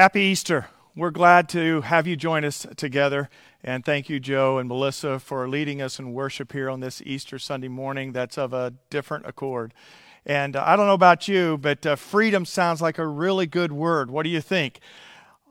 Happy Easter. We're glad to have you join us together. And thank you, Joe and Melissa, for leading us in worship here on this Easter Sunday morning that's of a different accord. And uh, I don't know about you, but uh, freedom sounds like a really good word. What do you think?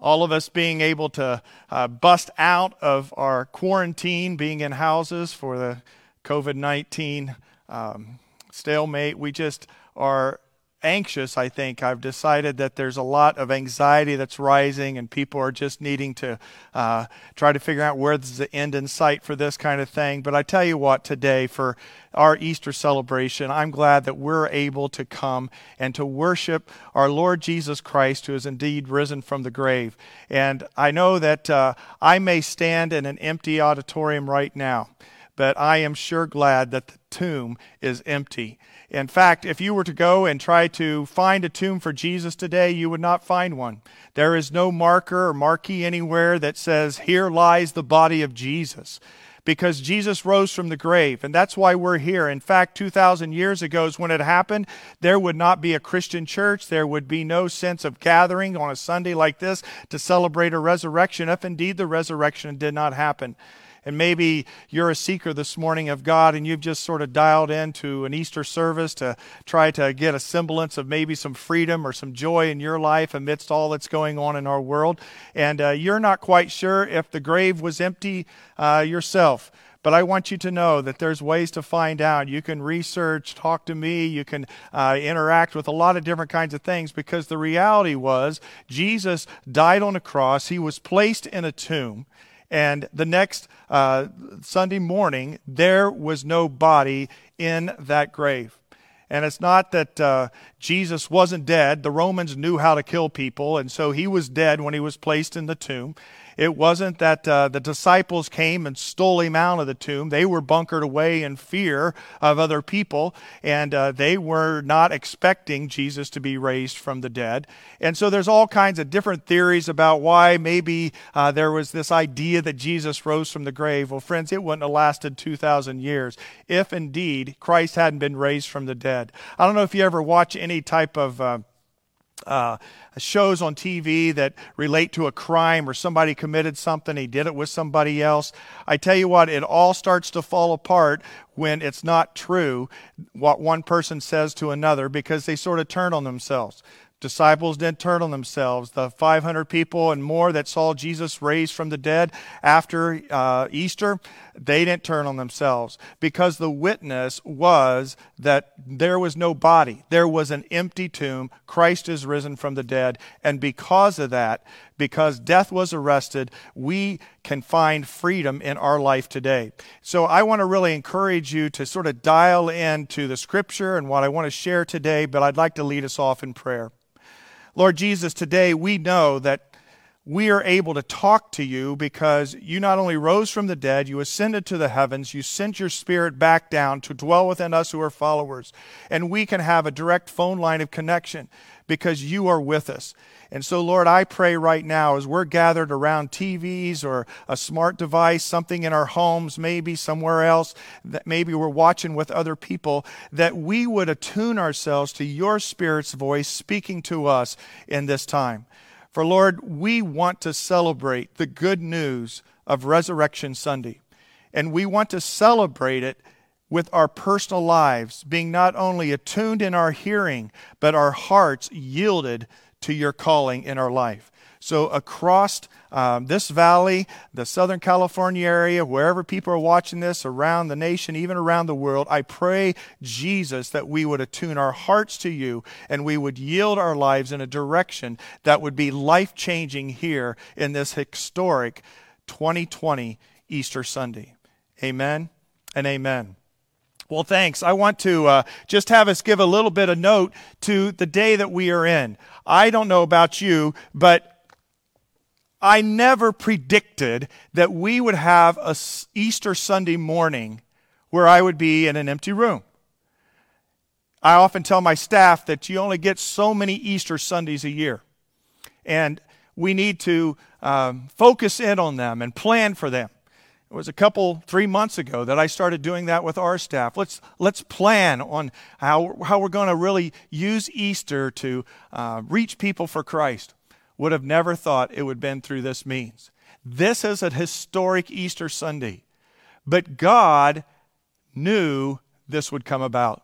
All of us being able to uh, bust out of our quarantine, being in houses for the COVID 19 um, stalemate, we just are anxious, I think. I've decided that there's a lot of anxiety that's rising, and people are just needing to uh, try to figure out where's the end in sight for this kind of thing. But I tell you what, today, for our Easter celebration, I'm glad that we're able to come and to worship our Lord Jesus Christ, who is indeed risen from the grave. And I know that uh, I may stand in an empty auditorium right now, but I am sure glad that the tomb is empty in fact, if you were to go and try to find a tomb for Jesus today, you would not find one. There is no marker or marquee anywhere that says, Here lies the body of Jesus. Because Jesus rose from the grave, and that's why we're here. In fact, 2,000 years ago is when it happened. There would not be a Christian church. There would be no sense of gathering on a Sunday like this to celebrate a resurrection, if indeed the resurrection did not happen. And maybe you're a seeker this morning of God and you've just sort of dialed into an Easter service to try to get a semblance of maybe some freedom or some joy in your life amidst all that's going on in our world. And uh, you're not quite sure if the grave was empty uh, yourself. But I want you to know that there's ways to find out. You can research, talk to me, you can uh, interact with a lot of different kinds of things because the reality was Jesus died on a cross, he was placed in a tomb. And the next uh, Sunday morning, there was no body in that grave. And it's not that uh, Jesus wasn't dead. The Romans knew how to kill people, and so he was dead when he was placed in the tomb. It wasn't that uh, the disciples came and stole him out of the tomb. They were bunkered away in fear of other people, and uh, they were not expecting Jesus to be raised from the dead. And so there's all kinds of different theories about why maybe uh, there was this idea that Jesus rose from the grave. Well, friends, it wouldn't have lasted 2,000 years if indeed Christ hadn't been raised from the dead. I don't know if you ever watch any type of uh, shows on TV that relate to a crime or somebody committed something, he did it with somebody else. I tell you what, it all starts to fall apart when it's not true what one person says to another because they sort of turn on themselves disciples didn't turn on themselves. The 500 people and more that saw Jesus raised from the dead after uh, Easter, they didn't turn on themselves because the witness was that there was no body. There was an empty tomb. Christ is risen from the dead. And because of that, because death was arrested, we can find freedom in our life today. So I want to really encourage you to sort of dial into the scripture and what I want to share today, but I'd like to lead us off in prayer. Lord Jesus, today we know that we are able to talk to you because you not only rose from the dead, you ascended to the heavens, you sent your spirit back down to dwell within us who are followers. And we can have a direct phone line of connection because you are with us. And so, Lord, I pray right now as we're gathered around TVs or a smart device, something in our homes, maybe somewhere else, that maybe we're watching with other people, that we would attune ourselves to your Spirit's voice speaking to us in this time. For, Lord, we want to celebrate the good news of Resurrection Sunday. And we want to celebrate it with our personal lives, being not only attuned in our hearing, but our hearts yielded to your calling in our life. So, across um, this valley, the Southern California area, wherever people are watching this, around the nation, even around the world, I pray, Jesus, that we would attune our hearts to you and we would yield our lives in a direction that would be life changing here in this historic 2020 Easter Sunday. Amen and amen. Well, thanks. I want to uh, just have us give a little bit of note to the day that we are in. I don't know about you, but I never predicted that we would have a Easter Sunday morning where I would be in an empty room. I often tell my staff that you only get so many Easter Sundays a year. And we need to um, focus in on them and plan for them. It was a couple, three months ago that I started doing that with our staff. Let's, let's plan on how, how we're going to really use Easter to uh, reach people for Christ. Would have never thought it would have been through this means. This is a historic Easter Sunday. But God knew this would come about.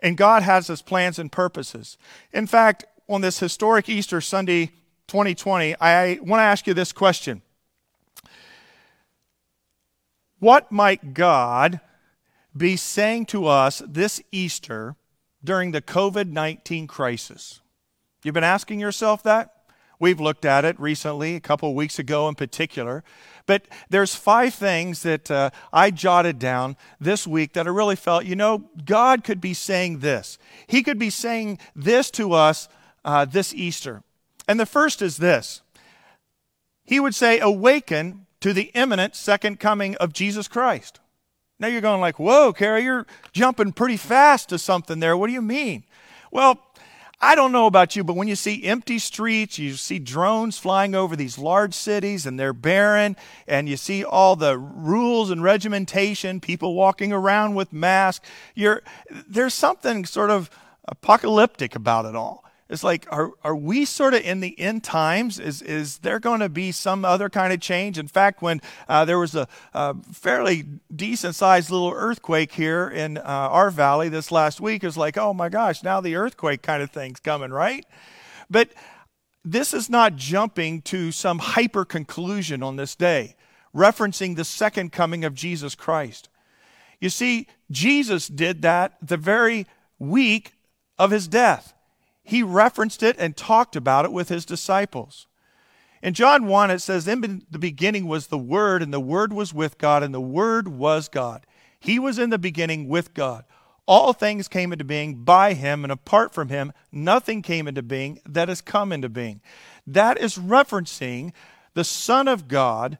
And God has his plans and purposes. In fact, on this historic Easter Sunday 2020, I want to ask you this question What might God be saying to us this Easter during the COVID 19 crisis? You've been asking yourself that? We've looked at it recently, a couple of weeks ago in particular. But there's five things that uh, I jotted down this week that I really felt, you know, God could be saying this. He could be saying this to us uh, this Easter. And the first is this He would say, Awaken to the imminent second coming of Jesus Christ. Now you're going like, whoa, Carrie, you're jumping pretty fast to something there. What do you mean? Well, I don't know about you, but when you see empty streets, you see drones flying over these large cities and they're barren, and you see all the rules and regimentation, people walking around with masks, you're, there's something sort of apocalyptic about it all. It's like, are, are we sort of in the end times? Is, is there going to be some other kind of change? In fact, when uh, there was a, a fairly decent sized little earthquake here in uh, our valley this last week, it's like, oh my gosh, now the earthquake kind of thing's coming, right? But this is not jumping to some hyper conclusion on this day, referencing the second coming of Jesus Christ. You see, Jesus did that the very week of his death he referenced it and talked about it with his disciples. In John 1, it says, In the beginning was the Word, and the Word was with God, and the Word was God. He was in the beginning with God. All things came into being by him, and apart from him, nothing came into being that has come into being. That is referencing the Son of God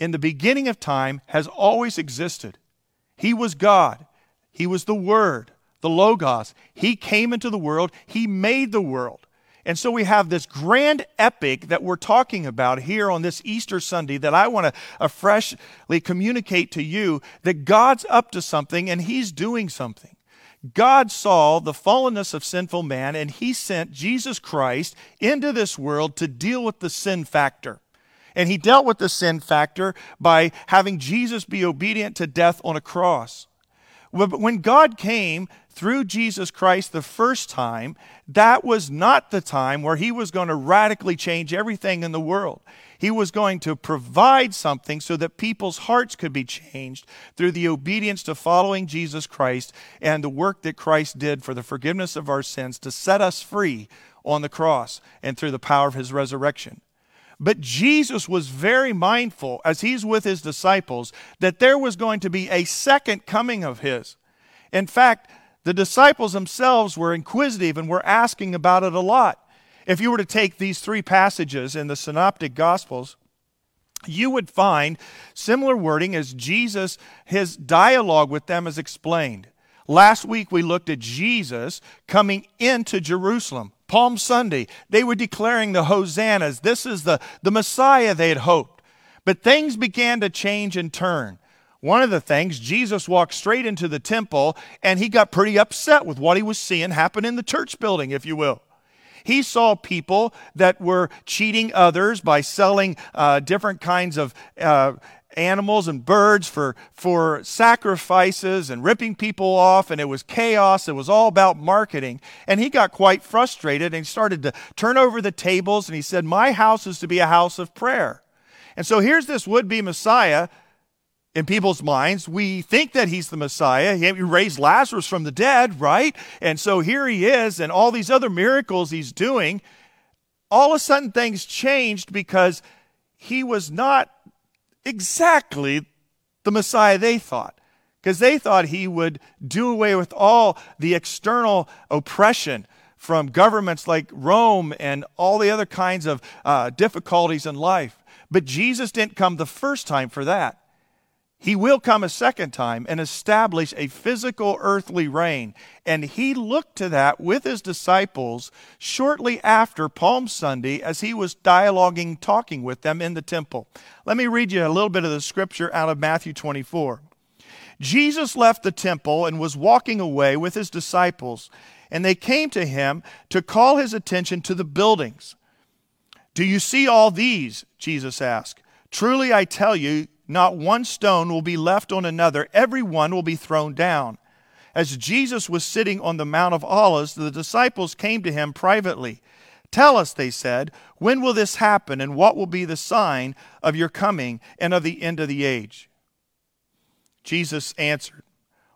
in the beginning of time has always existed. He was God, He was the Word the Logos. He came into the world, He made the world. And so we have this grand epic that we're talking about here on this Easter Sunday that I want to freshly communicate to you that God's up to something and He's doing something. God saw the fallenness of sinful man and He sent Jesus Christ into this world to deal with the sin factor. And He dealt with the sin factor by having Jesus be obedient to death on a cross. But when God came through Jesus Christ the first time, that was not the time where he was going to radically change everything in the world. He was going to provide something so that people's hearts could be changed through the obedience to following Jesus Christ and the work that Christ did for the forgiveness of our sins to set us free on the cross and through the power of his resurrection. But Jesus was very mindful as he's with his disciples that there was going to be a second coming of his. In fact, the disciples themselves were inquisitive and were asking about it a lot. If you were to take these three passages in the Synoptic Gospels, you would find similar wording as Jesus, his dialogue with them is explained. Last week we looked at Jesus coming into Jerusalem. Palm Sunday, they were declaring the hosannas. This is the, the Messiah they had hoped. But things began to change and turn. One of the things, Jesus walked straight into the temple and he got pretty upset with what he was seeing happen in the church building, if you will. He saw people that were cheating others by selling uh, different kinds of uh, animals and birds for, for sacrifices and ripping people off, and it was chaos. It was all about marketing. And he got quite frustrated and he started to turn over the tables and he said, My house is to be a house of prayer. And so here's this would be Messiah in people's minds. We think that he's the Messiah. He raised Lazarus from the dead, right? And so here he is, and all these other miracles he's doing. All of a sudden, things changed because he was not exactly the Messiah they thought. Because they thought he would do away with all the external oppression from governments like Rome and all the other kinds of uh, difficulties in life. But Jesus didn't come the first time for that. He will come a second time and establish a physical earthly reign. And he looked to that with his disciples shortly after Palm Sunday as he was dialoguing, talking with them in the temple. Let me read you a little bit of the scripture out of Matthew 24. Jesus left the temple and was walking away with his disciples, and they came to him to call his attention to the buildings. Do you see all these? Jesus asked. Truly I tell you, not one stone will be left on another, every one will be thrown down. As Jesus was sitting on the Mount of Olives, the disciples came to him privately. Tell us, they said, when will this happen, and what will be the sign of your coming and of the end of the age? Jesus answered,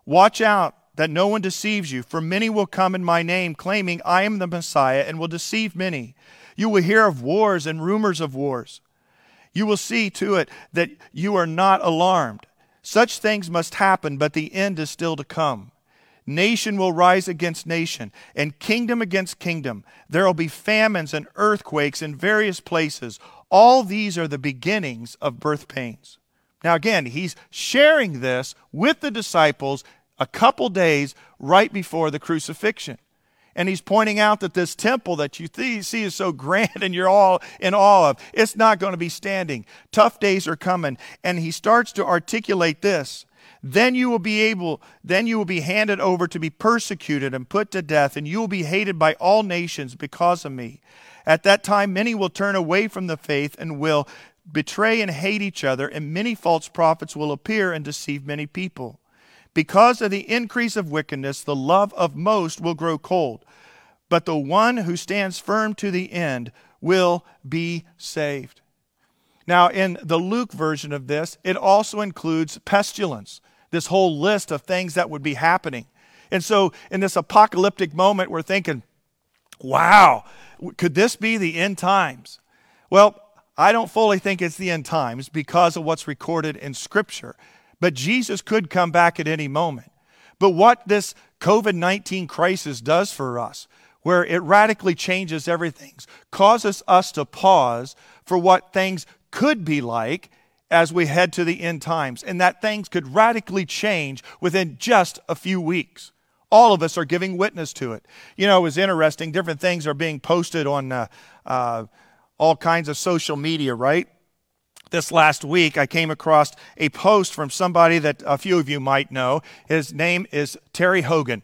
Watch out that no one deceives you, for many will come in my name, claiming I am the Messiah, and will deceive many. You will hear of wars and rumors of wars. You will see to it that you are not alarmed. Such things must happen, but the end is still to come. Nation will rise against nation, and kingdom against kingdom. There will be famines and earthquakes in various places. All these are the beginnings of birth pains. Now, again, he's sharing this with the disciples a couple days right before the crucifixion. And he's pointing out that this temple that you see is so grand and you're all in awe of, it's not going to be standing. Tough days are coming. And he starts to articulate this. Then you will be able, then you will be handed over to be persecuted and put to death, and you will be hated by all nations because of me. At that time, many will turn away from the faith and will betray and hate each other, and many false prophets will appear and deceive many people. Because of the increase of wickedness, the love of most will grow cold. But the one who stands firm to the end will be saved. Now, in the Luke version of this, it also includes pestilence, this whole list of things that would be happening. And so, in this apocalyptic moment, we're thinking, wow, could this be the end times? Well, I don't fully think it's the end times because of what's recorded in Scripture. But Jesus could come back at any moment. But what this COVID 19 crisis does for us, where it radically changes everything, causes us to pause for what things could be like as we head to the end times, and that things could radically change within just a few weeks. All of us are giving witness to it. You know, it was interesting. Different things are being posted on uh, uh, all kinds of social media, right? This last week, I came across a post from somebody that a few of you might know. His name is Terry Hogan.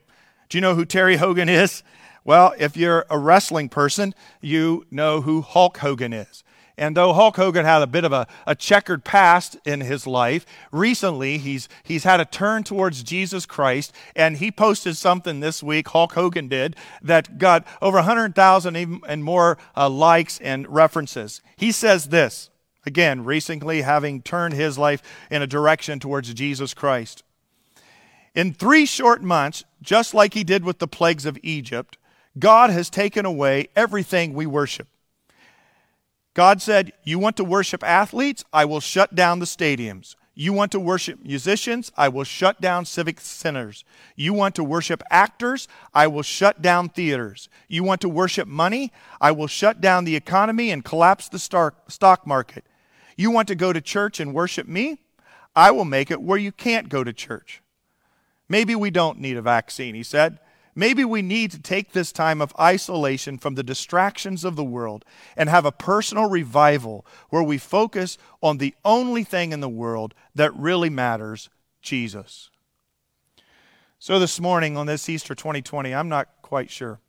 Do you know who Terry Hogan is? Well, if you're a wrestling person, you know who Hulk Hogan is. And though Hulk Hogan had a bit of a, a checkered past in his life, recently he's, he's had a turn towards Jesus Christ, and he posted something this week, Hulk Hogan did, that got over 100,000 and more uh, likes and references. He says this Again, recently having turned his life in a direction towards Jesus Christ. In three short months, just like he did with the plagues of Egypt, God has taken away everything we worship. God said, You want to worship athletes? I will shut down the stadiums. You want to worship musicians? I will shut down civic centers. You want to worship actors? I will shut down theaters. You want to worship money? I will shut down the economy and collapse the stock market. You want to go to church and worship me? I will make it where you can't go to church. Maybe we don't need a vaccine, he said. Maybe we need to take this time of isolation from the distractions of the world and have a personal revival where we focus on the only thing in the world that really matters Jesus. So, this morning on this Easter 2020, I'm not quite sure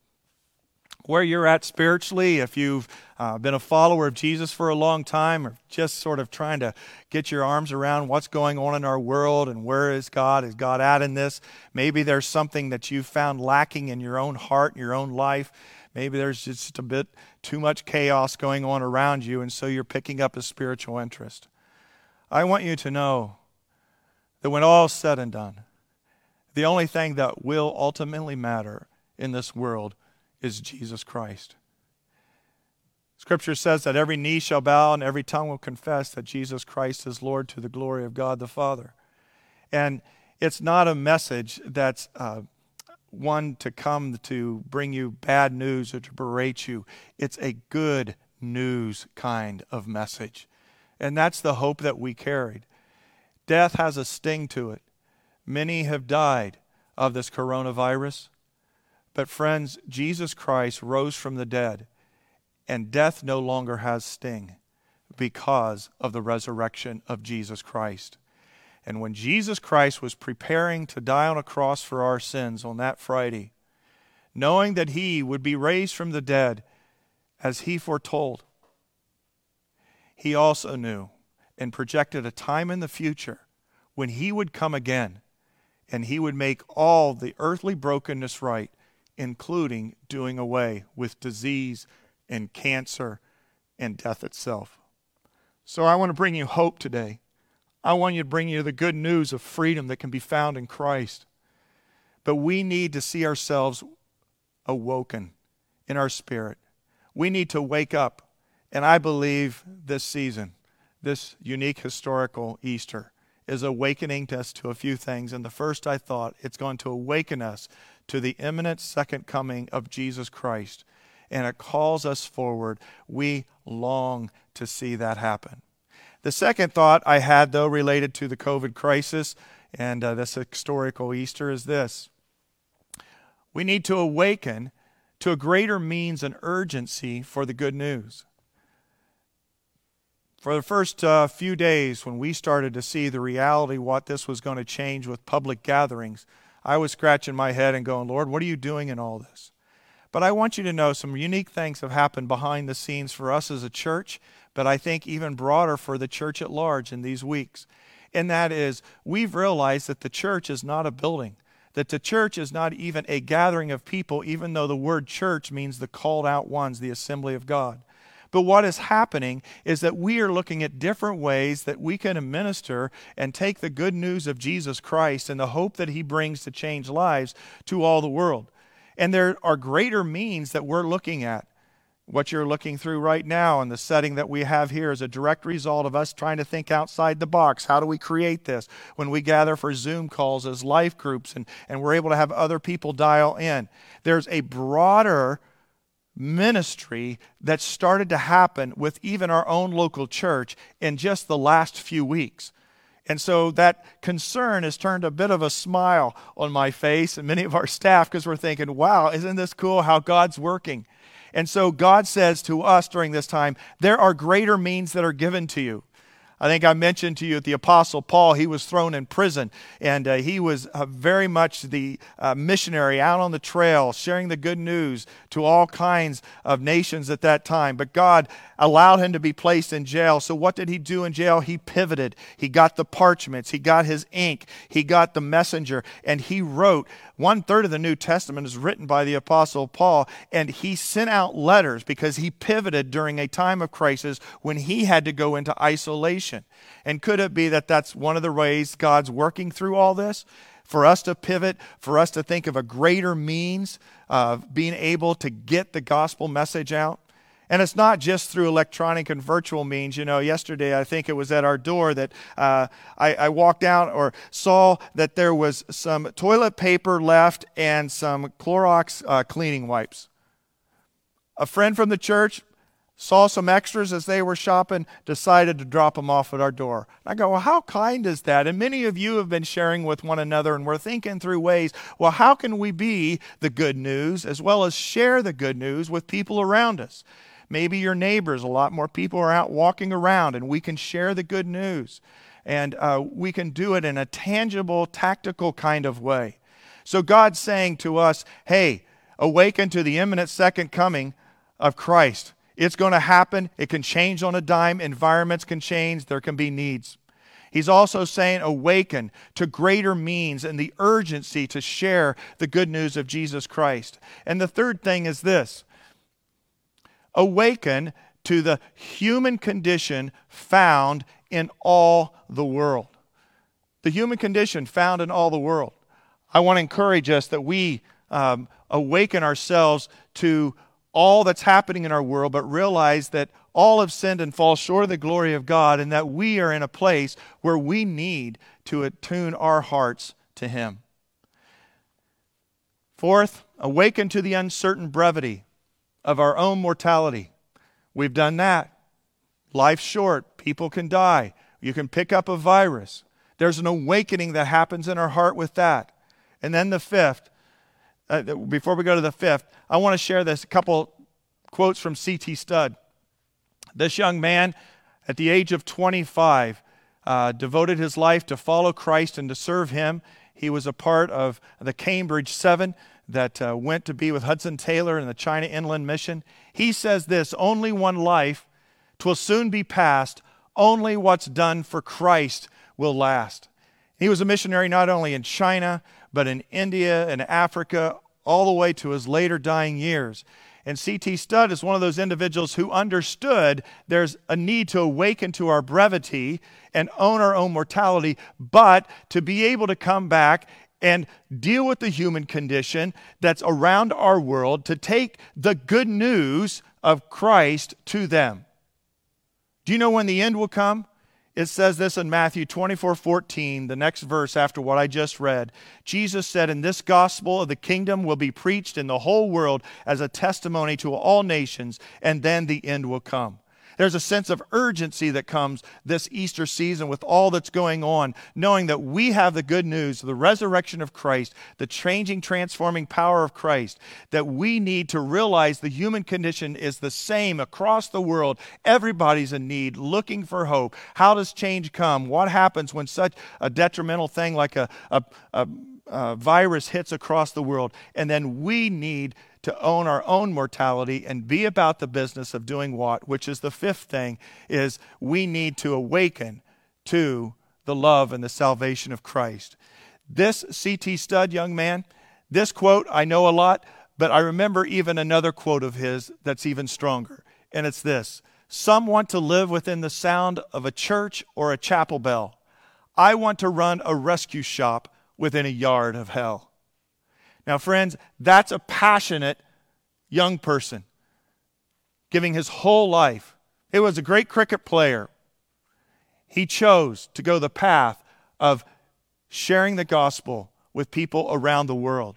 where you're at spiritually, if you've uh, been a follower of Jesus for a long time, or just sort of trying to get your arms around what's going on in our world and where is God? Is God at in this? Maybe there's something that you've found lacking in your own heart, your own life. Maybe there's just a bit too much chaos going on around you, and so you're picking up a spiritual interest. I want you to know that when all's said and done, the only thing that will ultimately matter in this world is Jesus Christ. Scripture says that every knee shall bow and every tongue will confess that Jesus Christ is Lord to the glory of God the Father. And it's not a message that's uh, one to come to bring you bad news or to berate you. It's a good news kind of message. And that's the hope that we carried. Death has a sting to it. Many have died of this coronavirus. But, friends, Jesus Christ rose from the dead, and death no longer has sting because of the resurrection of Jesus Christ. And when Jesus Christ was preparing to die on a cross for our sins on that Friday, knowing that he would be raised from the dead as he foretold, he also knew and projected a time in the future when he would come again and he would make all the earthly brokenness right, including doing away with disease and cancer and death itself. So I want to bring you hope today. I want you to bring you the good news of freedom that can be found in Christ. But we need to see ourselves awoken in our spirit. We need to wake up and I believe this season, this unique historical Easter, is awakening us to a few things. And the first I thought, it's going to awaken us to the imminent second coming of Jesus Christ. And it calls us forward. We long to see that happen. The second thought I had, though, related to the COVID crisis and uh, this historical Easter is this we need to awaken to a greater means and urgency for the good news. For the first uh, few days, when we started to see the reality what this was going to change with public gatherings, I was scratching my head and going, Lord, what are you doing in all this? But I want you to know some unique things have happened behind the scenes for us as a church, but I think even broader for the church at large in these weeks. And that is, we've realized that the church is not a building, that the church is not even a gathering of people, even though the word church means the called out ones, the assembly of God. But what is happening is that we are looking at different ways that we can minister and take the good news of Jesus Christ and the hope that he brings to change lives to all the world. And there are greater means that we're looking at. What you're looking through right now and the setting that we have here is a direct result of us trying to think outside the box. How do we create this? When we gather for Zoom calls as life groups and, and we're able to have other people dial in, there's a broader ministry that started to happen with even our own local church in just the last few weeks. And so that concern has turned a bit of a smile on my face and many of our staff because we're thinking, wow, isn't this cool how God's working? And so God says to us during this time, there are greater means that are given to you. I think I mentioned to you that the Apostle Paul, he was thrown in prison, and uh, he was uh, very much the uh, missionary out on the trail, sharing the good news to all kinds of nations at that time. But God allowed him to be placed in jail. So, what did he do in jail? He pivoted. He got the parchments, he got his ink, he got the messenger, and he wrote. One third of the New Testament is written by the Apostle Paul, and he sent out letters because he pivoted during a time of crisis when he had to go into isolation. And could it be that that's one of the ways God's working through all this? For us to pivot, for us to think of a greater means of being able to get the gospel message out? And it's not just through electronic and virtual means. You know, yesterday I think it was at our door that uh, I, I, walked out or saw that there was some toilet paper left and some Clorox uh, cleaning wipes. A friend from the church saw some extras as they were shopping, decided to drop them off at our door. I go, well, how kind is that? And many of you have been sharing with one another, and we're thinking through ways, well, how can we be the good news as well as share the good news with people around us? Maybe your neighbors, a lot more people are out walking around, and we can share the good news. And uh, we can do it in a tangible, tactical kind of way. So God's saying to us, hey, awaken to the imminent second coming of Christ. It's going to happen. It can change on a dime. Environments can change. There can be needs. He's also saying, awaken to greater means and the urgency to share the good news of Jesus Christ. And the third thing is this awaken to the human condition found in all the world. The human condition found in all the world. I want to encourage us that we um, awaken ourselves to all that's happening in our world, but realize that all have sinned and fall short of the glory of God, and that we are in a place where we need to attune our hearts to Him. Fourth, awaken to the uncertain brevity of our own mortality. We've done that. Life's short, people can die. You can pick up a virus. There's an awakening that happens in our heart with that. And then the fifth, uh, before we go to the fifth, I want to share this a couple quotes from C.T. Studd. This young man, at the age of 25, uh, devoted his life to follow Christ and to serve Him. He was a part of the Cambridge Seven that uh, went to be with Hudson Taylor in the China Inland Mission. He says this only one life 'Twill soon be past. Only what's done for Christ will last. He was a missionary not only in China, but in India and Africa, all the way to his later dying years. And C.T. Studd is one of those individuals who understood there's a need to awaken to our brevity and own our own mortality, but to be able to come back and deal with the human condition that's around our world, to take the good news of Christ to them. Do you know when the end will come? It says this in Matthew 24 14, the next verse after what I just read. Jesus said, And this gospel of the kingdom will be preached in the whole world as a testimony to all nations, and then the end will come. There's a sense of urgency that comes this Easter season with all that's going on, knowing that we have the good news, the resurrection of Christ, the changing, transforming power of Christ, that we need to realize the human condition is the same across the world. Everybody's in need, looking for hope. How does change come? What happens when such a detrimental thing like a, a, a, a virus hits across the world? And then we need to own our own mortality and be about the business of doing what, which is the fifth thing, is we need to awaken to the love and the salvation of Christ. This C.T. Studd, young man, this quote I know a lot, but I remember even another quote of his that's even stronger. And it's this Some want to live within the sound of a church or a chapel bell. I want to run a rescue shop within a yard of hell. Now, friends, that's a passionate young person giving his whole life. He was a great cricket player. He chose to go the path of sharing the gospel with people around the world.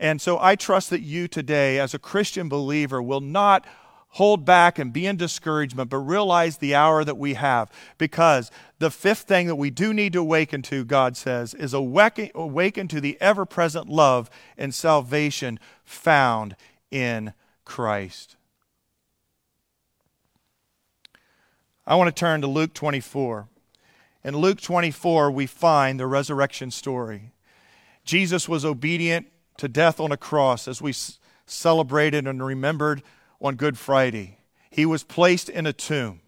And so I trust that you today, as a Christian believer, will not hold back and be in discouragement, but realize the hour that we have. Because the fifth thing that we do need to awaken to, God says, is awaken, awaken to the ever present love and salvation found in Christ. I want to turn to Luke 24. In Luke 24, we find the resurrection story. Jesus was obedient to death on a cross as we celebrated and remembered on Good Friday. He was placed in a tomb.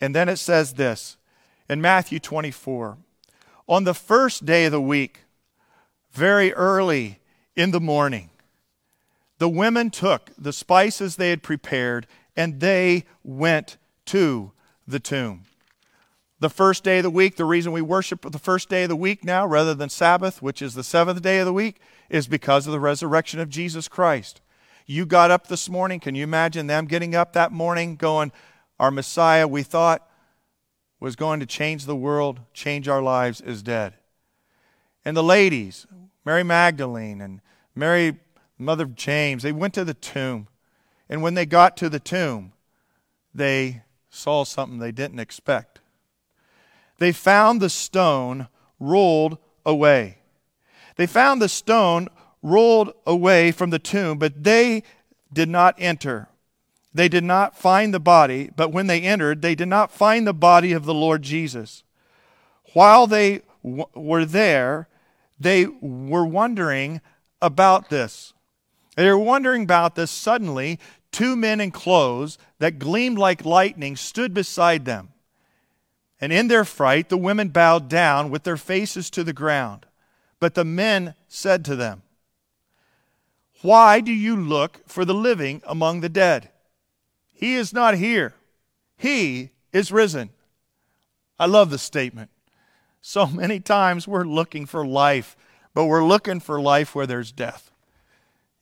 And then it says this in Matthew 24 On the first day of the week, very early in the morning, the women took the spices they had prepared and they went to the tomb. The first day of the week, the reason we worship the first day of the week now rather than Sabbath, which is the seventh day of the week, is because of the resurrection of Jesus Christ. You got up this morning. Can you imagine them getting up that morning going, Our Messiah, we thought was going to change the world, change our lives, is dead? And the ladies, Mary Magdalene and Mary, mother of James, they went to the tomb. And when they got to the tomb, they saw something they didn't expect. They found the stone rolled away. They found the stone rolled away from the tomb, but they did not enter. They did not find the body, but when they entered, they did not find the body of the Lord Jesus. While they w- were there, they were wondering about this. They were wondering about this. Suddenly, two men in clothes that gleamed like lightning stood beside them. And in their fright, the women bowed down with their faces to the ground. But the men said to them, why do you look for the living among the dead? He is not here, he is risen. I love this statement. So many times we're looking for life, but we're looking for life where there's death.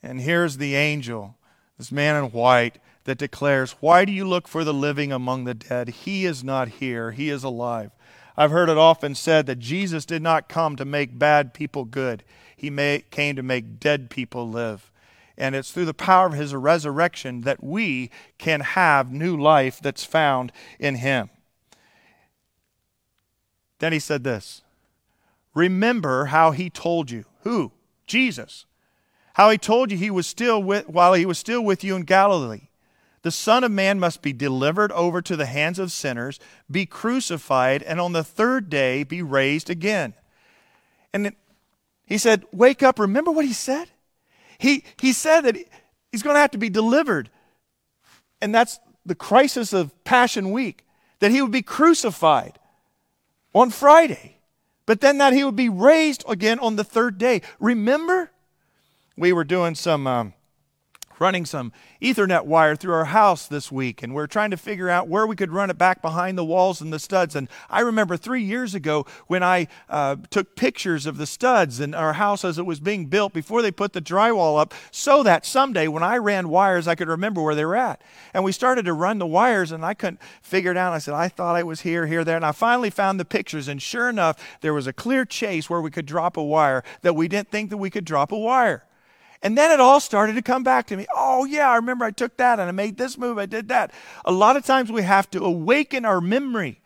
And here's the angel, this man in white, that declares, Why do you look for the living among the dead? He is not here, he is alive. I've heard it often said that Jesus did not come to make bad people good. He may, came to make dead people live. And it's through the power of his resurrection that we can have new life that's found in him. Then he said this Remember how he told you. Who? Jesus. How he told you he was still with, while he was still with you in Galilee. The Son of Man must be delivered over to the hands of sinners, be crucified, and on the third day be raised again. And he said, Wake up. Remember what he said? He, he said that he's going to have to be delivered. And that's the crisis of Passion Week, that he would be crucified on Friday, but then that he would be raised again on the third day. Remember? We were doing some um, running some Ethernet wire through our house this week, and we're trying to figure out where we could run it back behind the walls and the studs. And I remember three years ago when I uh, took pictures of the studs in our house as it was being built before they put the drywall up, so that someday when I ran wires, I could remember where they were at. And we started to run the wires, and I couldn't figure it out. I said, I thought I was here, here, there. And I finally found the pictures, and sure enough, there was a clear chase where we could drop a wire that we didn't think that we could drop a wire. And then it all started to come back to me. Oh, yeah, I remember I took that and I made this move, I did that. A lot of times we have to awaken our memory.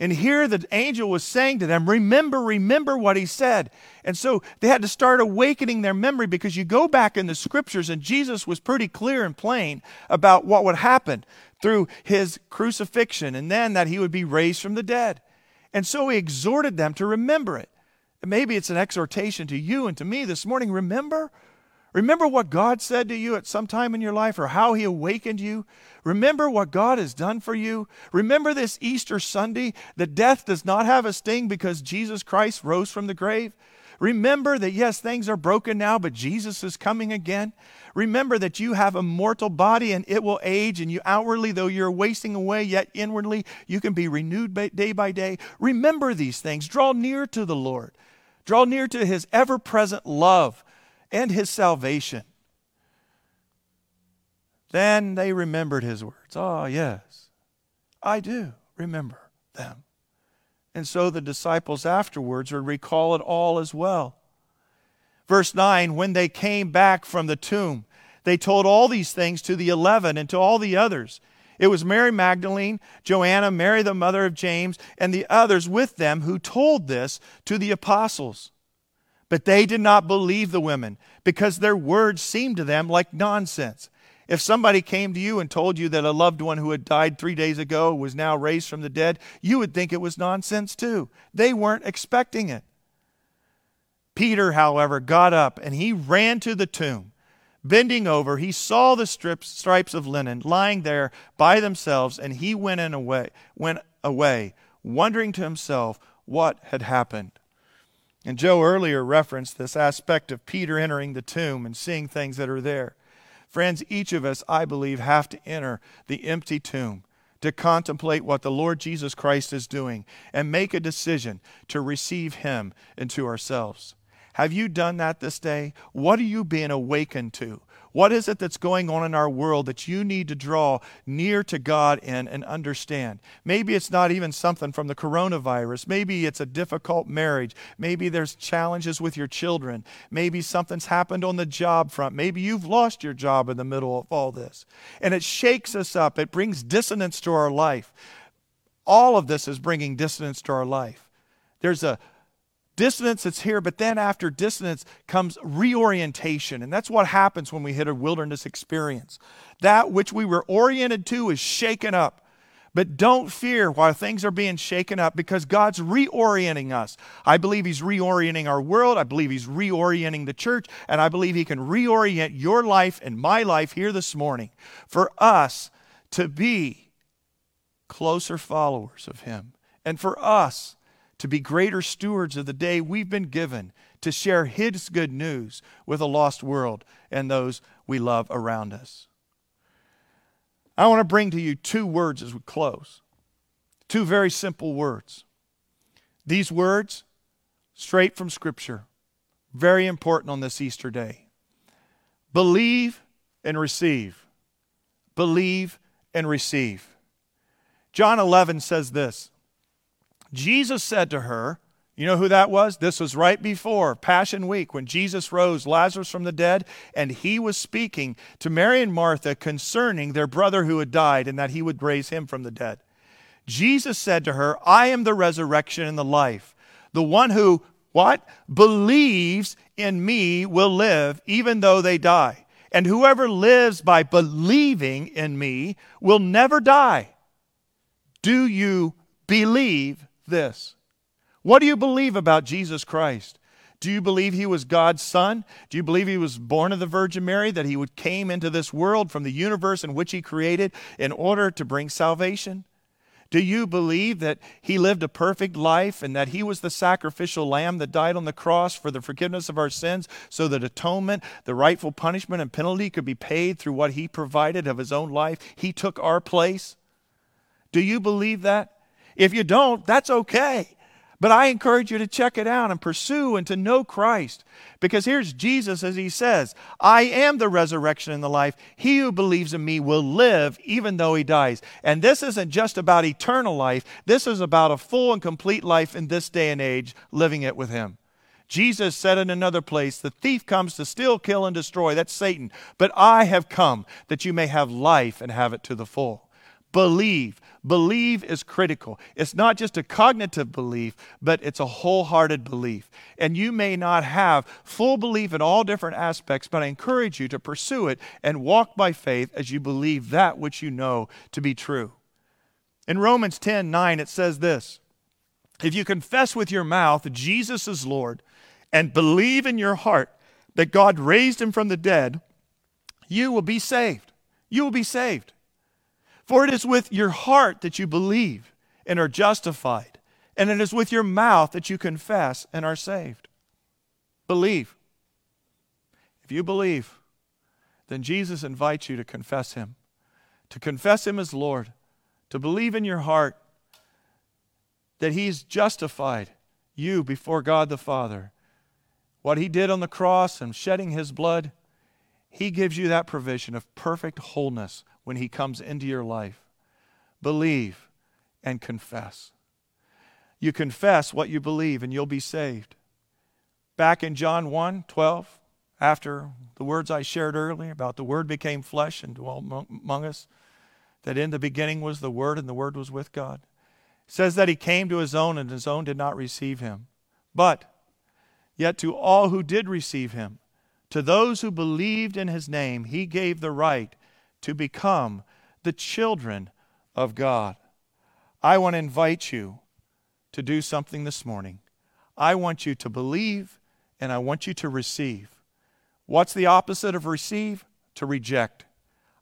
And here the angel was saying to them, Remember, remember what he said. And so they had to start awakening their memory because you go back in the scriptures and Jesus was pretty clear and plain about what would happen through his crucifixion and then that he would be raised from the dead. And so he exhorted them to remember it. And maybe it's an exhortation to you and to me this morning. Remember, Remember what God said to you at some time in your life or how He awakened you. Remember what God has done for you. Remember this Easter Sunday that death does not have a sting because Jesus Christ rose from the grave. Remember that, yes, things are broken now, but Jesus is coming again. Remember that you have a mortal body and it will age, and you outwardly, though you're wasting away, yet inwardly you can be renewed day by day. Remember these things. Draw near to the Lord, draw near to His ever present love and his salvation. Then they remembered his words. Ah, oh, yes, I do remember them. And so the disciples afterwards would recall it all as well. Verse 9 When they came back from the tomb, they told all these things to the eleven and to all the others. It was Mary Magdalene, Joanna, Mary the mother of James, and the others with them who told this to the apostles. But they did not believe the women because their words seemed to them like nonsense. If somebody came to you and told you that a loved one who had died three days ago was now raised from the dead, you would think it was nonsense too. They weren't expecting it. Peter, however, got up and he ran to the tomb. Bending over, he saw the strips, stripes of linen lying there by themselves, and he went, in away, went away, wondering to himself what had happened. And Joe earlier referenced this aspect of Peter entering the tomb and seeing things that are there. Friends, each of us, I believe, have to enter the empty tomb to contemplate what the Lord Jesus Christ is doing and make a decision to receive Him into ourselves. Have you done that this day? What are you being awakened to? What is it that's going on in our world that you need to draw near to God in and understand? Maybe it's not even something from the coronavirus. Maybe it's a difficult marriage. Maybe there's challenges with your children. Maybe something's happened on the job front. Maybe you've lost your job in the middle of all this. And it shakes us up, it brings dissonance to our life. All of this is bringing dissonance to our life. There's a Dissonance that's here, but then after dissonance comes reorientation. And that's what happens when we hit a wilderness experience. That which we were oriented to is shaken up. But don't fear while things are being shaken up because God's reorienting us. I believe He's reorienting our world. I believe He's reorienting the church. And I believe He can reorient your life and my life here this morning for us to be closer followers of Him and for us to be greater stewards of the day we've been given to share His good news with a lost world and those we love around us. I want to bring to you two words as we close. Two very simple words. These words, straight from Scripture, very important on this Easter day. Believe and receive. Believe and receive. John 11 says this Jesus said to her, you know who that was? This was right before Passion Week when Jesus rose Lazarus from the dead, and he was speaking to Mary and Martha concerning their brother who had died and that he would raise him from the dead. Jesus said to her, I am the resurrection and the life. The one who, what? Believes in me will live even though they die. And whoever lives by believing in me will never die. Do you believe this? What do you believe about Jesus Christ? Do you believe he was God's son? Do you believe he was born of the Virgin Mary, that he would came into this world from the universe in which he created in order to bring salvation? Do you believe that he lived a perfect life and that he was the sacrificial lamb that died on the cross for the forgiveness of our sins so that atonement, the rightful punishment and penalty could be paid through what he provided of his own life? He took our place. Do you believe that? If you don't, that's okay. But I encourage you to check it out and pursue and to know Christ. Because here's Jesus as he says, I am the resurrection and the life. He who believes in me will live even though he dies. And this isn't just about eternal life, this is about a full and complete life in this day and age, living it with him. Jesus said in another place, The thief comes to steal, kill, and destroy. That's Satan. But I have come that you may have life and have it to the full. Believe. Believe is critical. It's not just a cognitive belief, but it's a wholehearted belief. And you may not have full belief in all different aspects, but I encourage you to pursue it and walk by faith as you believe that which you know to be true. In Romans 10 9, it says this If you confess with your mouth Jesus is Lord and believe in your heart that God raised him from the dead, you will be saved. You will be saved. For it is with your heart that you believe and are justified, and it is with your mouth that you confess and are saved. Believe. If you believe, then Jesus invites you to confess Him, to confess Him as Lord, to believe in your heart that He's justified you before God the Father. What He did on the cross and shedding His blood, He gives you that provision of perfect wholeness when He comes into your life. Believe and confess. You confess what you believe, and you'll be saved. Back in John 1 12, after the words I shared earlier about the Word became flesh and dwelt among us, that in the beginning was the Word, and the Word was with God. It says that He came to His own, and His own did not receive Him. But yet to all who did receive Him, to those who believed in His name, He gave the right to become the children of God. I want to invite you to do something this morning. I want you to believe and I want you to receive. What's the opposite of receive? To reject.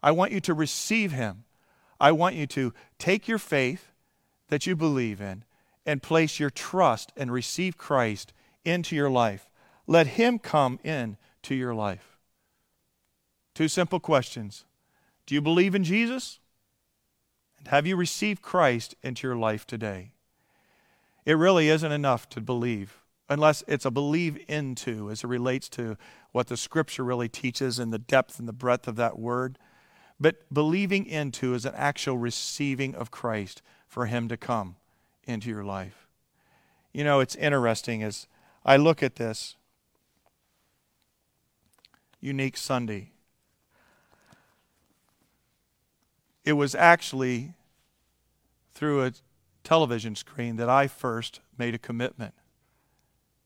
I want you to receive Him. I want you to take your faith that you believe in and place your trust and receive Christ into your life. Let Him come in to your life. Two simple questions do you believe in Jesus? And have you received Christ into your life today? It really isn't enough to believe, unless it's a believe into as it relates to what the scripture really teaches and the depth and the breadth of that word. But believing into is an actual receiving of Christ for Him to come into your life. You know, it's interesting as I look at this unique Sunday. It was actually through a television screen that I first made a commitment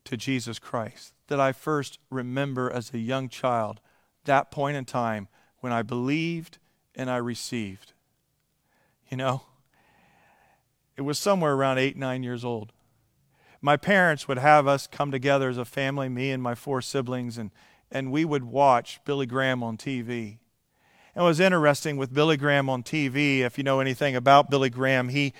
to Jesus Christ, that I first remember as a young child that point in time when I believed and I received. You know, it was somewhere around eight, nine years old. My parents would have us come together as a family, me and my four siblings, and, and we would watch Billy Graham on TV. And it was interesting with Billy Graham on TV. If you know anything about Billy Graham, he,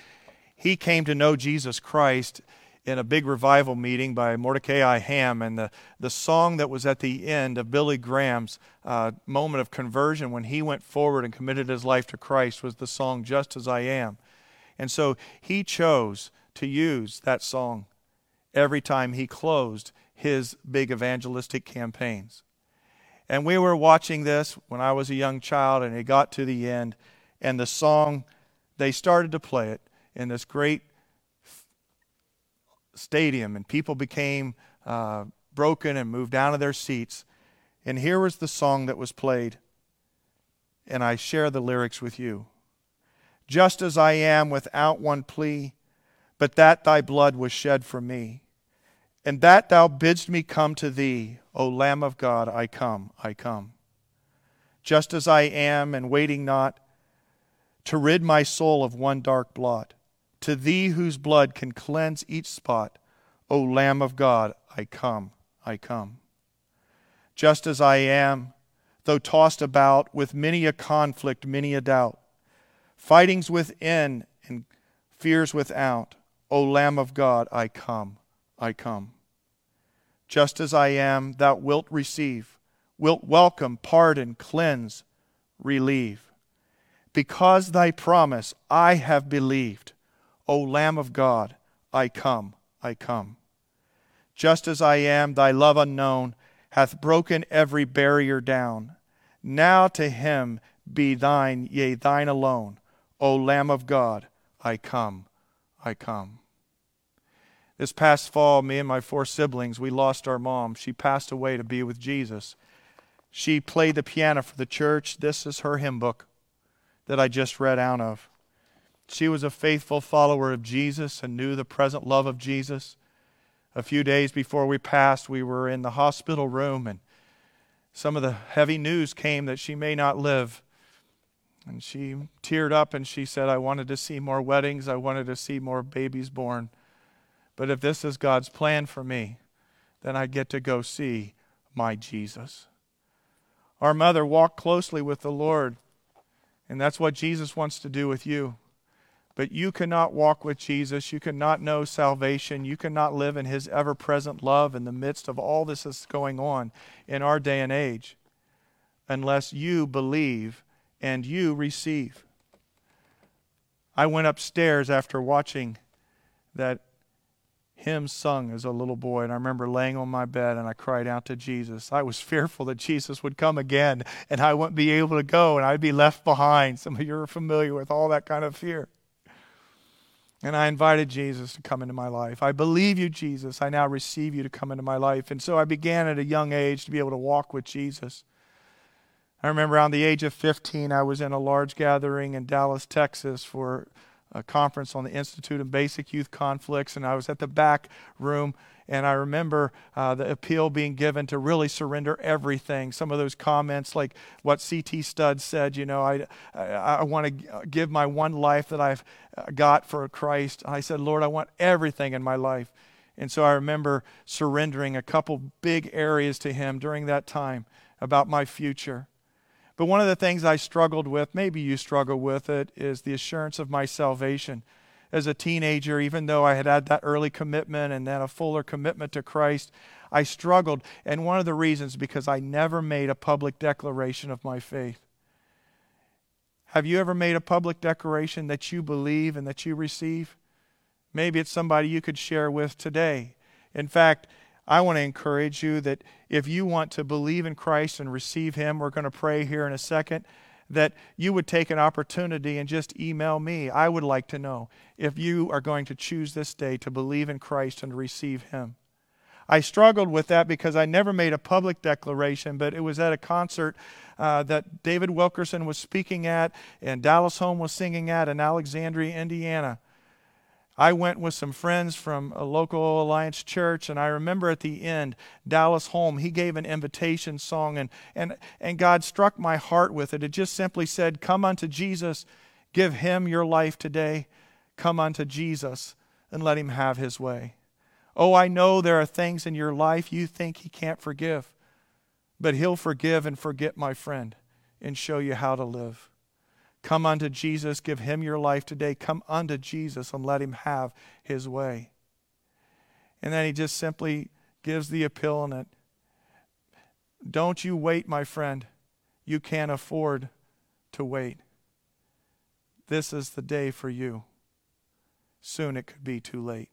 he came to know Jesus Christ in a big revival meeting by Mordecai Ham. And the, the song that was at the end of Billy Graham's uh, moment of conversion when he went forward and committed his life to Christ was the song Just As I Am. And so he chose to use that song every time he closed his big evangelistic campaigns. And we were watching this when I was a young child, and it got to the end, and the song, they started to play it in this great stadium, and people became uh, broken and moved out of their seats. And here was the song that was played, and I share the lyrics with you. Just as I am without one plea, but that thy blood was shed for me, and that thou bidst me come to thee, O Lamb of God, I come, I come. Just as I am, and waiting not to rid my soul of one dark blot, to thee whose blood can cleanse each spot, O Lamb of God, I come, I come. Just as I am, though tossed about with many a conflict, many a doubt, fightings within and fears without, O Lamb of God, I come, I come. Just as I am, thou wilt receive, wilt welcome, pardon, cleanse, relieve. Because thy promise I have believed, O Lamb of God, I come, I come. Just as I am, thy love unknown hath broken every barrier down. Now to him be thine, yea, thine alone. O Lamb of God, I come, I come. This past fall, me and my four siblings, we lost our mom. She passed away to be with Jesus. She played the piano for the church. This is her hymn book that I just read out of. She was a faithful follower of Jesus and knew the present love of Jesus. A few days before we passed, we were in the hospital room, and some of the heavy news came that she may not live. And she teared up and she said, I wanted to see more weddings, I wanted to see more babies born. But if this is God's plan for me, then I get to go see my Jesus. Our mother walked closely with the Lord, and that's what Jesus wants to do with you. But you cannot walk with Jesus. You cannot know salvation. You cannot live in his ever present love in the midst of all this that's going on in our day and age unless you believe and you receive. I went upstairs after watching that hymn sung as a little boy, and I remember laying on my bed and I cried out to Jesus. I was fearful that Jesus would come again and I wouldn't be able to go and I'd be left behind. Some of you are familiar with all that kind of fear. And I invited Jesus to come into my life. I believe you, Jesus. I now receive you to come into my life. And so I began at a young age to be able to walk with Jesus. I remember around the age of 15, I was in a large gathering in Dallas, Texas for a conference on the Institute of Basic Youth Conflicts, and I was at the back room and I remember uh, the appeal being given to really surrender everything. Some of those comments, like what C.T. Studd said, you know, I, I, I want to give my one life that I've uh, got for Christ. I said, Lord, I want everything in my life. And so I remember surrendering a couple big areas to Him during that time about my future. But one of the things I struggled with, maybe you struggle with it, is the assurance of my salvation as a teenager, even though I had had that early commitment and then a fuller commitment to Christ, I struggled. And one of the reasons because I never made a public declaration of my faith. Have you ever made a public declaration that you believe and that you receive? Maybe it's somebody you could share with today. In fact, I want to encourage you that if you want to believe in Christ and receive Him, we're going to pray here in a second that you would take an opportunity and just email me. I would like to know if you are going to choose this day to believe in Christ and receive Him. I struggled with that because I never made a public declaration, but it was at a concert uh, that David Wilkerson was speaking at and Dallas Holm was singing at in Alexandria, Indiana. I went with some friends from a local Alliance church, and I remember at the end, Dallas Holm, he gave an invitation song, and, and, and God struck my heart with it. It just simply said, Come unto Jesus, give him your life today. Come unto Jesus, and let him have his way. Oh, I know there are things in your life you think he can't forgive, but he'll forgive and forget, my friend, and show you how to live. Come unto Jesus, give him your life today. Come unto Jesus and let him have his way. And then he just simply gives the appeal on it. Don't you wait, my friend. You can't afford to wait. This is the day for you. Soon it could be too late.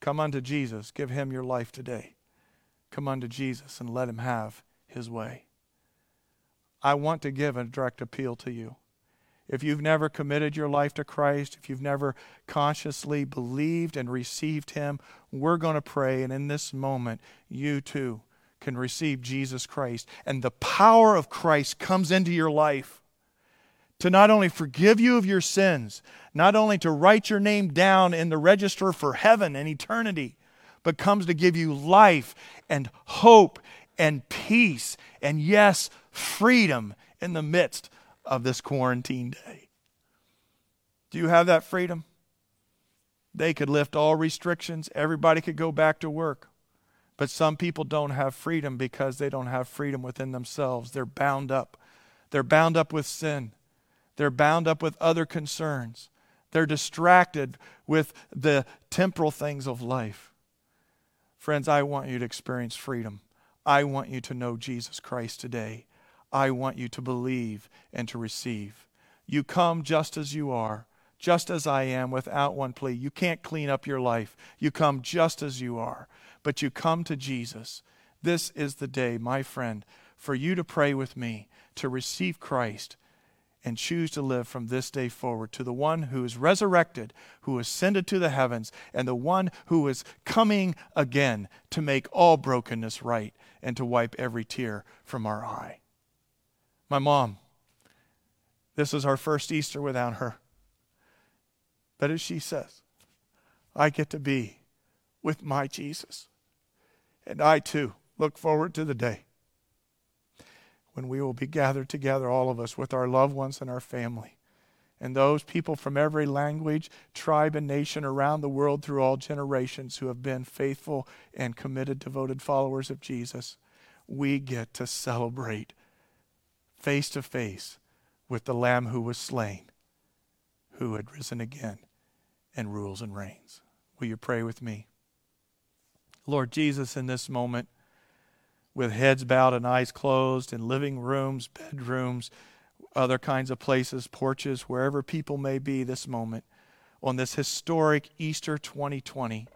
Come unto Jesus. Give him your life today. Come unto Jesus and let him have his way. I want to give a direct appeal to you. If you've never committed your life to Christ, if you've never consciously believed and received Him, we're going to pray. And in this moment, you too can receive Jesus Christ. And the power of Christ comes into your life to not only forgive you of your sins, not only to write your name down in the register for heaven and eternity, but comes to give you life and hope and peace and, yes, freedom in the midst of this quarantine day. Do you have that freedom? They could lift all restrictions, everybody could go back to work. But some people don't have freedom because they don't have freedom within themselves. They're bound up. They're bound up with sin. They're bound up with other concerns. They're distracted with the temporal things of life. Friends, I want you to experience freedom. I want you to know Jesus Christ today. I want you to believe and to receive. You come just as you are, just as I am, without one plea. You can't clean up your life. You come just as you are, but you come to Jesus. This is the day, my friend, for you to pray with me, to receive Christ, and choose to live from this day forward to the one who is resurrected, who ascended to the heavens, and the one who is coming again to make all brokenness right and to wipe every tear from our eye. My mom, this is our first Easter without her. But as she says, I get to be with my Jesus. And I too look forward to the day when we will be gathered together, all of us, with our loved ones and our family. And those people from every language, tribe, and nation around the world through all generations who have been faithful and committed, devoted followers of Jesus, we get to celebrate face to face with the Lamb who was slain, who had risen again and rules and reigns. Will you pray with me? Lord Jesus, in this moment, with heads bowed and eyes closed in living rooms, bedrooms, other kinds of places, porches, wherever people may be this moment, on this historic Easter 2020,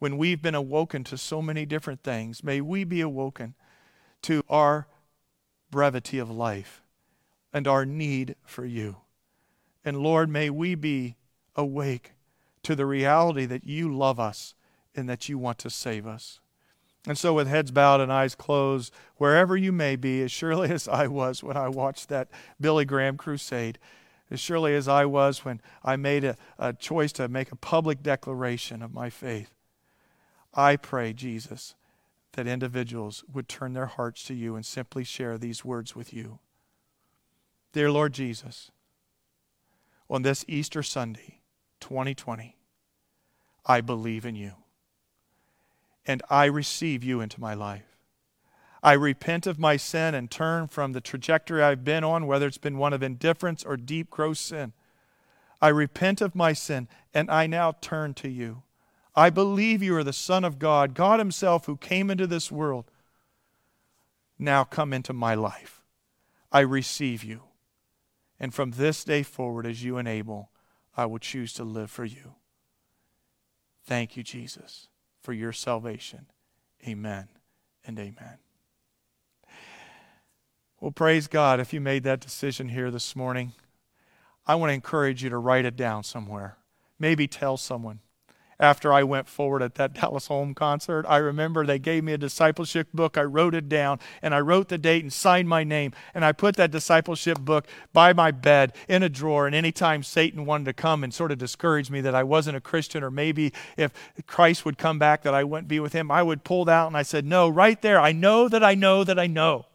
when we've been awoken to so many different things, may we be awoken to our brevity of life and our need for you. And Lord, may we be awake to the reality that you love us and that you want to save us. And so, with heads bowed and eyes closed, wherever you may be, as surely as I was when I watched that Billy Graham crusade, as surely as I was when I made a, a choice to make a public declaration of my faith, I pray, Jesus, that individuals would turn their hearts to you and simply share these words with you. Dear Lord Jesus, on this Easter Sunday, 2020, I believe in you and I receive you into my life. I repent of my sin and turn from the trajectory I've been on, whether it's been one of indifference or deep, gross sin. I repent of my sin and I now turn to you. I believe you are the Son of God, God Himself who came into this world. Now come into my life. I receive you. And from this day forward, as you enable, I will choose to live for you. Thank you, Jesus for your salvation. Amen and amen. Well, praise God if you made that decision here this morning. I want to encourage you to write it down somewhere. Maybe tell someone after I went forward at that Dallas Holm concert. I remember they gave me a discipleship book. I wrote it down and I wrote the date and signed my name. And I put that discipleship book by my bed in a drawer. And anytime Satan wanted to come and sort of discourage me that I wasn't a Christian or maybe if Christ would come back that I wouldn't be with him, I would pull it out and I said, No, right there. I know that I know that I know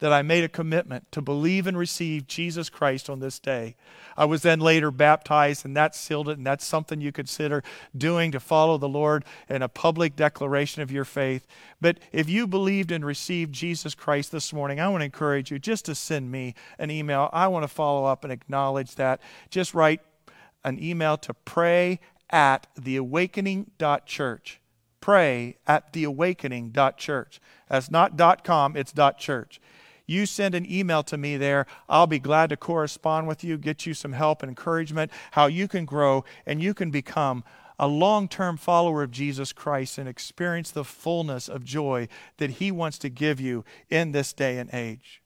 that I made a commitment to believe and receive Jesus Christ on this day. I was then later baptized, and that sealed it, and that's something you consider doing to follow the Lord in a public declaration of your faith. But if you believed and received Jesus Christ this morning, I want to encourage you just to send me an email. I want to follow up and acknowledge that. Just write an email to pray at theawakening.church pray at theawakening.church. That's not .com, it's .church you send an email to me there. I'll be glad to correspond with you, get you some help and encouragement, how you can grow and you can become a long term follower of Jesus Christ and experience the fullness of joy that He wants to give you in this day and age.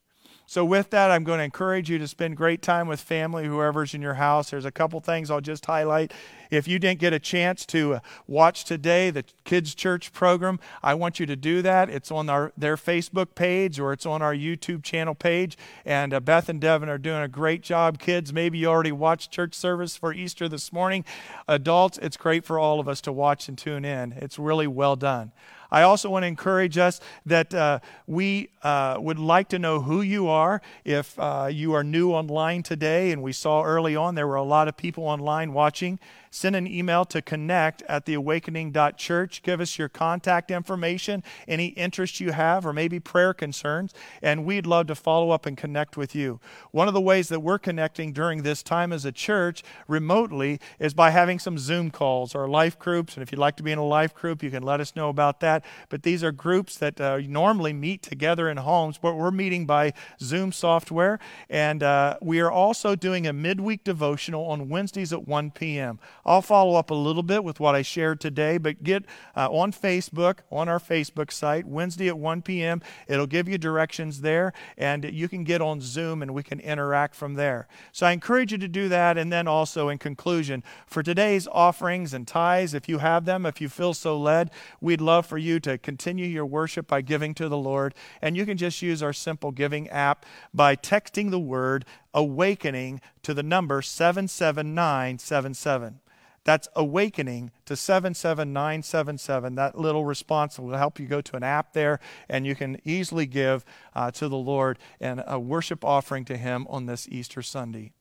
So, with that, I'm going to encourage you to spend great time with family, whoever's in your house. There's a couple things I'll just highlight. If you didn't get a chance to uh, watch today the Kids Church program, I want you to do that. It's on our, their Facebook page or it's on our YouTube channel page. And uh, Beth and Devin are doing a great job. Kids, maybe you already watched church service for Easter this morning. Adults, it's great for all of us to watch and tune in. It's really well done. I also want to encourage us that uh, we uh, would like to know who you are. If uh, you are new online today, and we saw early on there were a lot of people online watching, send an email to connect at theawakening.church. Give us your contact information, any interest you have, or maybe prayer concerns, and we'd love to follow up and connect with you. One of the ways that we're connecting during this time as a church remotely is by having some Zoom calls or life groups. And if you'd like to be in a life group, you can let us know about that. But these are groups that uh, normally meet together in homes, but we're meeting by Zoom software. And uh, we are also doing a midweek devotional on Wednesdays at 1 p.m. I'll follow up a little bit with what I shared today, but get uh, on Facebook, on our Facebook site, Wednesday at 1 p.m. It'll give you directions there, and you can get on Zoom and we can interact from there. So I encourage you to do that. And then also, in conclusion, for today's offerings and tithes, if you have them, if you feel so led, we'd love for you to continue your worship by giving to the Lord. And you can just use our simple giving app by texting the word awakening to the number 77977. That's awakening to 77977. That little response will help you go to an app there, and you can easily give uh, to the Lord and a worship offering to Him on this Easter Sunday.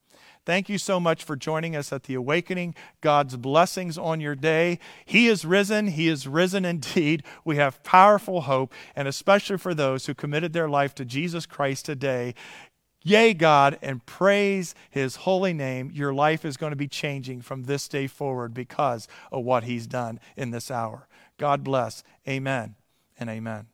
Thank you so much for joining us at the Awakening. God's blessings on your day. He is risen. He is risen indeed. We have powerful hope, and especially for those who committed their life to Jesus Christ today. Yea, God, and praise his holy name. Your life is going to be changing from this day forward because of what he's done in this hour. God bless. Amen and amen.